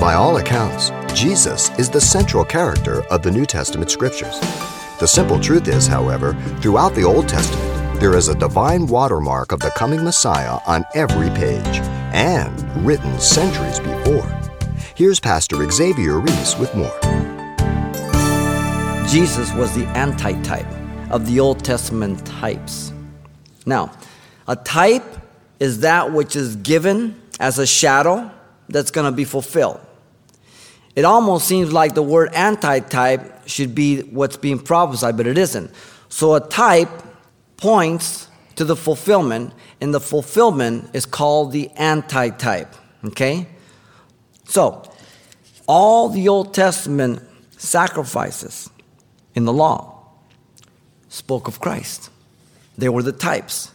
By all accounts, Jesus is the central character of the New Testament scriptures. The simple truth is, however, throughout the Old Testament, there is a divine watermark of the coming Messiah on every page and written centuries before. Here's Pastor Xavier Reese with more. Jesus was the antitype of the Old Testament types. Now, a type is that which is given as a shadow that's going to be fulfilled. It almost seems like the word antitype should be what's being prophesied, but it isn't. So a type points to the fulfillment, and the fulfillment is called the antitype. Okay? So, all the Old Testament sacrifices in the law spoke of Christ. They were the types.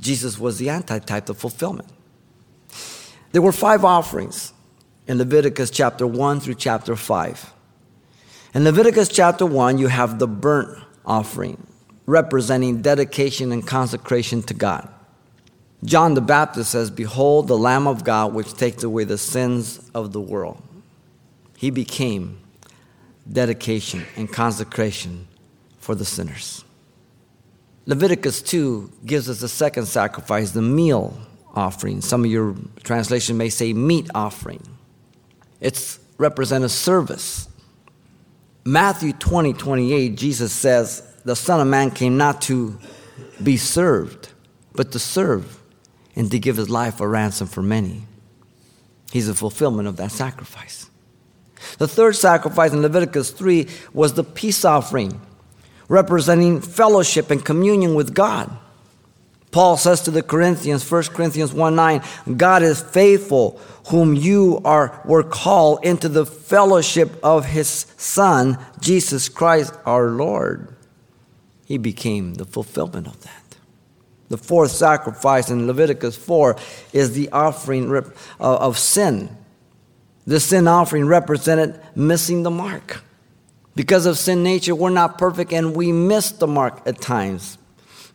Jesus was the antitype, the fulfillment. There were five offerings in Leviticus chapter 1 through chapter 5. In Leviticus chapter 1, you have the burnt offering, representing dedication and consecration to God. John the Baptist says, Behold, the Lamb of God, which takes away the sins of the world. He became dedication and consecration for the sinners. Leviticus 2 gives us the second sacrifice, the meal offering. Some of your translation may say meat offering. It's represent a service. Matthew 20, 28, Jesus says, The Son of Man came not to be served, but to serve and to give his life a ransom for many. He's a fulfillment of that sacrifice. The third sacrifice in Leviticus 3 was the peace offering, representing fellowship and communion with God. Paul says to the Corinthians, 1 Corinthians 1 9, God is faithful, whom you are were called into the fellowship of his Son, Jesus Christ our Lord. He became the fulfillment of that. The fourth sacrifice in Leviticus 4 is the offering uh, of sin. The sin offering represented missing the mark. Because of sin nature, we're not perfect and we miss the mark at times.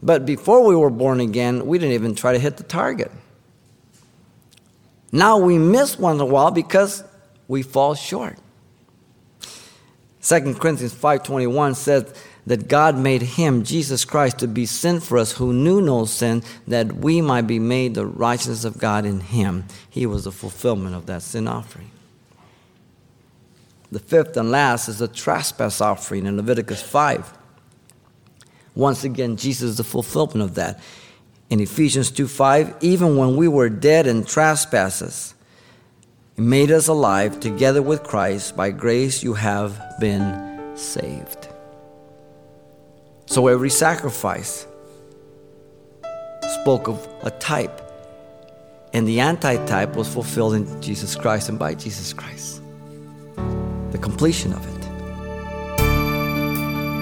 But before we were born again, we didn't even try to hit the target. Now we miss once in a while because we fall short. 2 Corinthians 5:21 says that God made him Jesus Christ to be sin for us who knew no sin that we might be made the righteousness of God in him. He was the fulfillment of that sin offering. The fifth and last is the trespass offering in Leviticus 5. Once again, Jesus is the fulfillment of that. In Ephesians 2 5, even when we were dead in trespasses, He made us alive together with Christ. By grace you have been saved. So every sacrifice spoke of a type, and the antitype was fulfilled in Jesus Christ and by Jesus Christ. The completion of it.